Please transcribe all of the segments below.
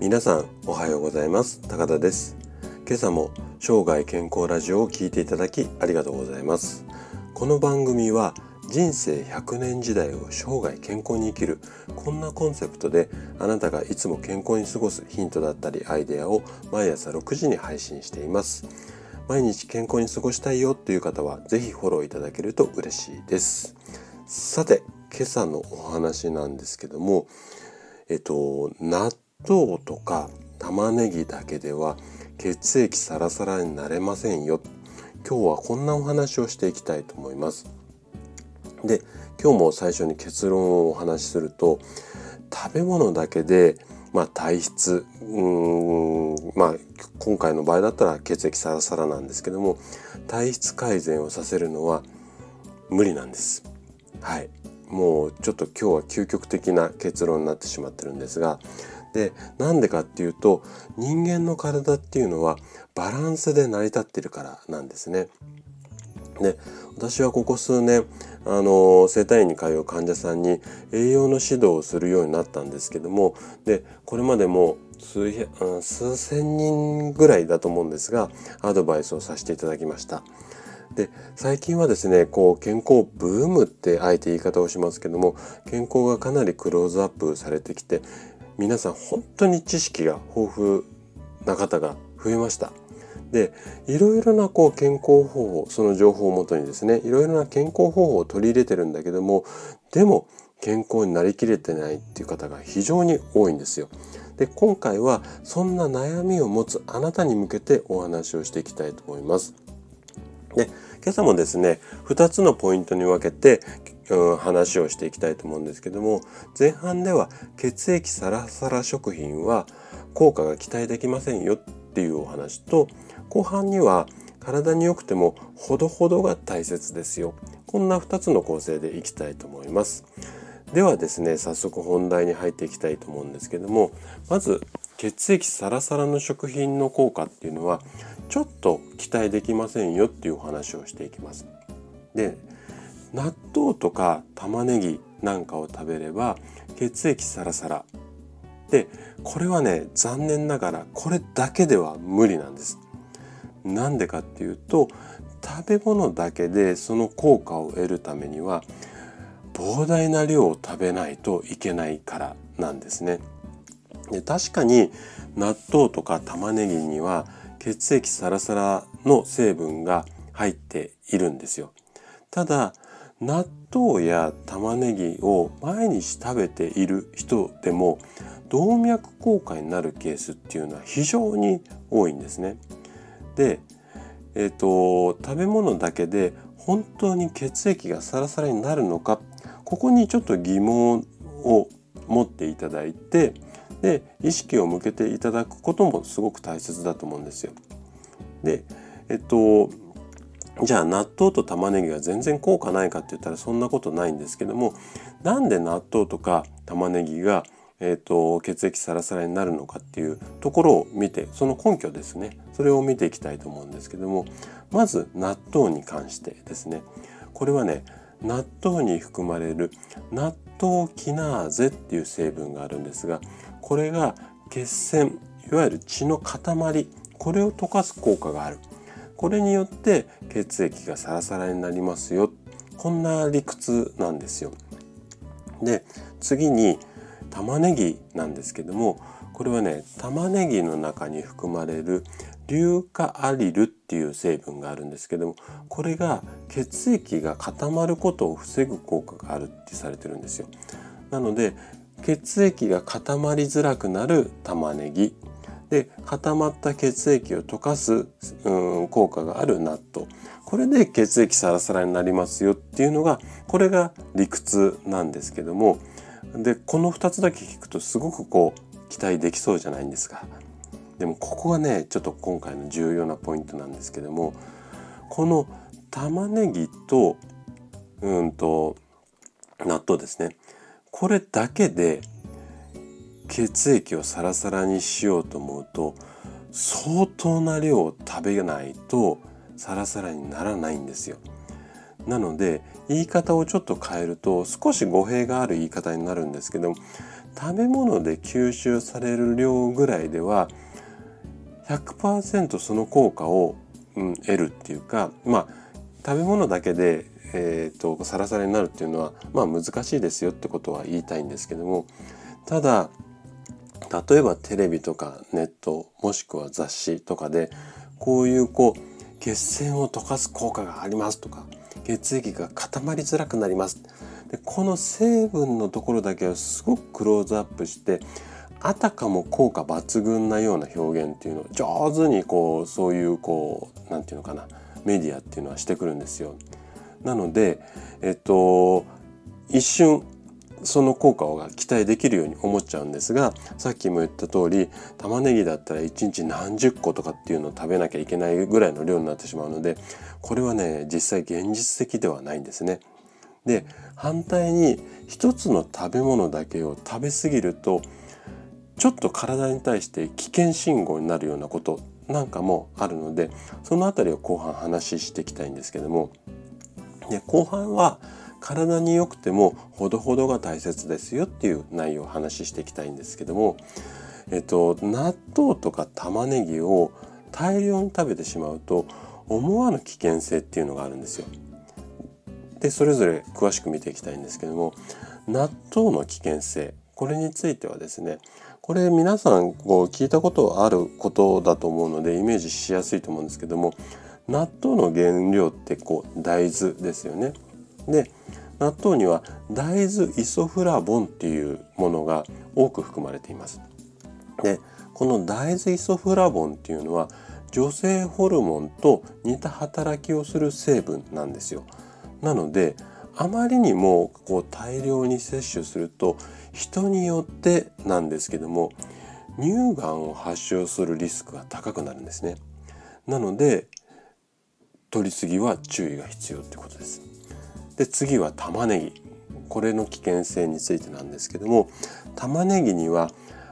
皆さんおはようございます。高田です。今朝も生涯健康ラジオを聞いていただきありがとうございます。この番組は人生100年時代を生涯健康に生きるこんなコンセプトであなたがいつも健康に過ごすヒントだったりアイデアを毎朝6時に配信しています。毎日健康に過ごしたいよっていう方は是非フォローいただけると嬉しいです。さて今朝のお話なんですけどもえっと納豆とか玉ねぎだけでは血液サラサラになれませんよ。今日はこんなお話をしていきたいと思います。で今日も最初に結論をお話しすると食べ物だけで、まあ、体質うんまあ今回の場合だったら血液サラサラなんですけども体質改善をさせるのは無理なんです。はいもうちょっと今日は究極的な結論になってしまってるんですがでなんでかっていうと人間の体っていうのはバランスで成り立ってるからなんですね。で私はここ数年あの整体院に通う患者さんに栄養の指導をするようになったんですけどもでこれまでも数数千人ぐらいだと思うんですがアドバイスをさせていただきました。で最近はですねこう健康ブームってあえて言い方をしますけども健康がかなりクローズアップされてきて皆さん本当に知識が豊富な方が増えました。でいろいろなこう健康方法その情報をもとにですねいろいろな健康方法を取り入れてるんだけどもでも健康になりきれてないっていう方が非常に多いんですよ。で今回はそんな悩みを持つあなたに向けてお話をしていきたいと思います。で今朝もですね2つのポイントに分けて、うん、話をしていきたいと思うんですけども前半では血液サラサラ食品は効果が期待できませんよっていうお話と後半には体に良くてもほどほどが大切ですよ。こんな2つの構成でいきたいと思います。ではですね早速本題に入っていきたいと思うんですけどもまず血液サラサラの食品の効果っていうのはちょっと期待できませんよっていうお話をしていきます。で納豆とか玉ねぎなんかを食べれば血液サラサラでこれはね残念ながらこれだけでは無理なんですなんでかっていうと食べ物だけでその効果を得るためには膨大な量を食べないといけないからなんですね。で確かに納豆とか玉ねぎには血液サラサラの成分が入っているんですよ。ただ納豆や玉ねぎを毎日食べている人でも動脈硬化になるケースっていうのは非常に多いんですね。で、えーと、食べ物だけで本当に血液がサラサラになるのかここにちょっと疑問を持っていただいてで意識を向けていただくこともすごく大切だと思うんですよ。でえっとじゃあ納豆と玉ねぎが全然効果ないかって言ったらそんなことないんですけどもなんで納豆とか玉ねぎがえーと、血液サラサラになるのかっていうところを見てその根拠ですね。それを見ていきたいと思うんですけどもまず納豆に関してですね。これはね納豆に含まれる納豆キナーゼっていう成分があるんですがこれが血栓いわゆる血の塊これを溶かす効果がある。これによって血液がサラサラになりますよこんな理屈なんですよ。で次に玉ねぎなんですけどもこれはね玉ねぎの中に含まれる硫化アリルっていう成分があるんですけどもこれが血液が固まることを防ぐ効果があるってされてるんですよ。なので血液が固まりづらくなる玉ねぎで固まった血液を溶かす、うん、効果がある納豆。これで血液サラサラになりますよっていうのがこれが理屈なんですけどもでこの2つだけ聞くとすごくこう期待できそうじゃないんですがでもここがねちょっと今回の重要なポイントなんですけどもこの玉ねぎとうんと納豆ですね。これだけで血液をサラサラにしようと思うと相当な量を食べないとサラサラにならないんですよ。なので言い方をちょっと変えると少し語弊がある言い方になるんですけど食べ物で吸収される量ぐらいでは100%その効果を、うん、得るっていうかまあ食べ物だけで、えーと、サラサラになるっていうのはまあ難しいですよってことは言いたいんですけどもただ例えばテレビとかネットもしくは雑誌とかでこういうこう血栓を溶かす効果がありますとか血液が固まりづらくなりますでこの成分のところだけをすごくクローズアップしてあたかも効果抜群なような表現っていうのを上手にこうそういうこう何て言うのかなメディアっていうのはしてくるんですよ。なのでえっと一瞬その効果が期待できるように思っちゃうんですがさっきも言った通り玉ねぎだったら1日何十個とかっていうのを食べなきゃいけないぐらいの量になってしまうのでこれはね実際現実的ではないんですね。で反対に一つの食べ物だけを食べ過ぎるとちょっと体に対して危険信号になるようなことなんかもあるのでその辺りを後半話していきたいんですけどもで後半は体に良くてもほどほどが大切ですよっていう内容を話していきたいんですけども、えっと、納豆とか玉ねぎを大量に食べてしまうと思わぬ危険性っていうのがあるんですよ。でそれぞれ詳しく見ていきたいんですけども納豆の危険性これについてはですねこれ皆さんこう聞いたことあることだと思うのでイメージしやすいと思うんですけども納豆の原料ってこう大豆ですよね。で納豆には大豆イソフラボンっていうものが多く含まれています。でこの大豆イソフラボンっていうのは女性ホルモンと似た働きをする成分なんですよ。なのであまりにもこう大量に摂取すると人によってなんですけども乳がんを発症するリスクが高くなるんですね。なので取りすぎは注意が必要ってことです。で次は玉ねぎこれの危険性についてなんですけども玉ねぎには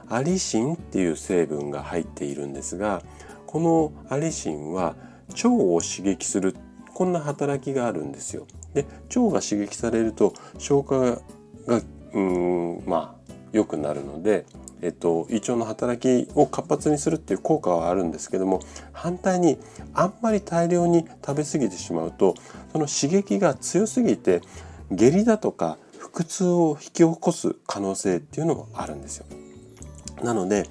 アリシンっていう成分が入っているんですがこのアリシンは腸を刺激するこんな働きがあるんですよ。で腸が刺激されると消化がうんまあ良くなるのでえっと、胃腸の働きを活発にするっていう効果はあるんですけども反対にあんまり大量に食べ過ぎてしまうとその刺激が強すぎて下痢だとか腹痛を引き起こす可能性っていうのもあるんですよ。なので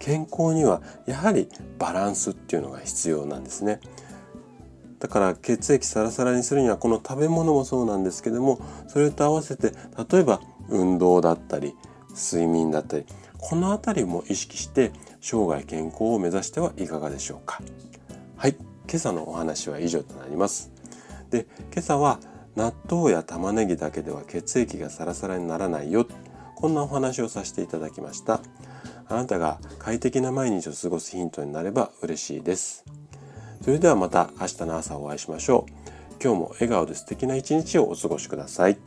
健康にはやはりバランスっていうのが必要なんですね。だから血液サラサラにするにはこの食べ物もそうなんですけどもそれと合わせて例えば運動だったり睡眠だったりこの辺りも意識して生涯健康を目指してはいかがでしょうか？はい。今朝のお話は以上となります。で今朝は納豆や玉ねぎだけでは血液がサラサラにならないよ。こんなお話をさせていただきました。あなたが快適な毎日を過ごすヒントになれば嬉しいです。それではまた明日の朝お会いしましょう。今日も笑顔で素敵な一日をお過ごしください。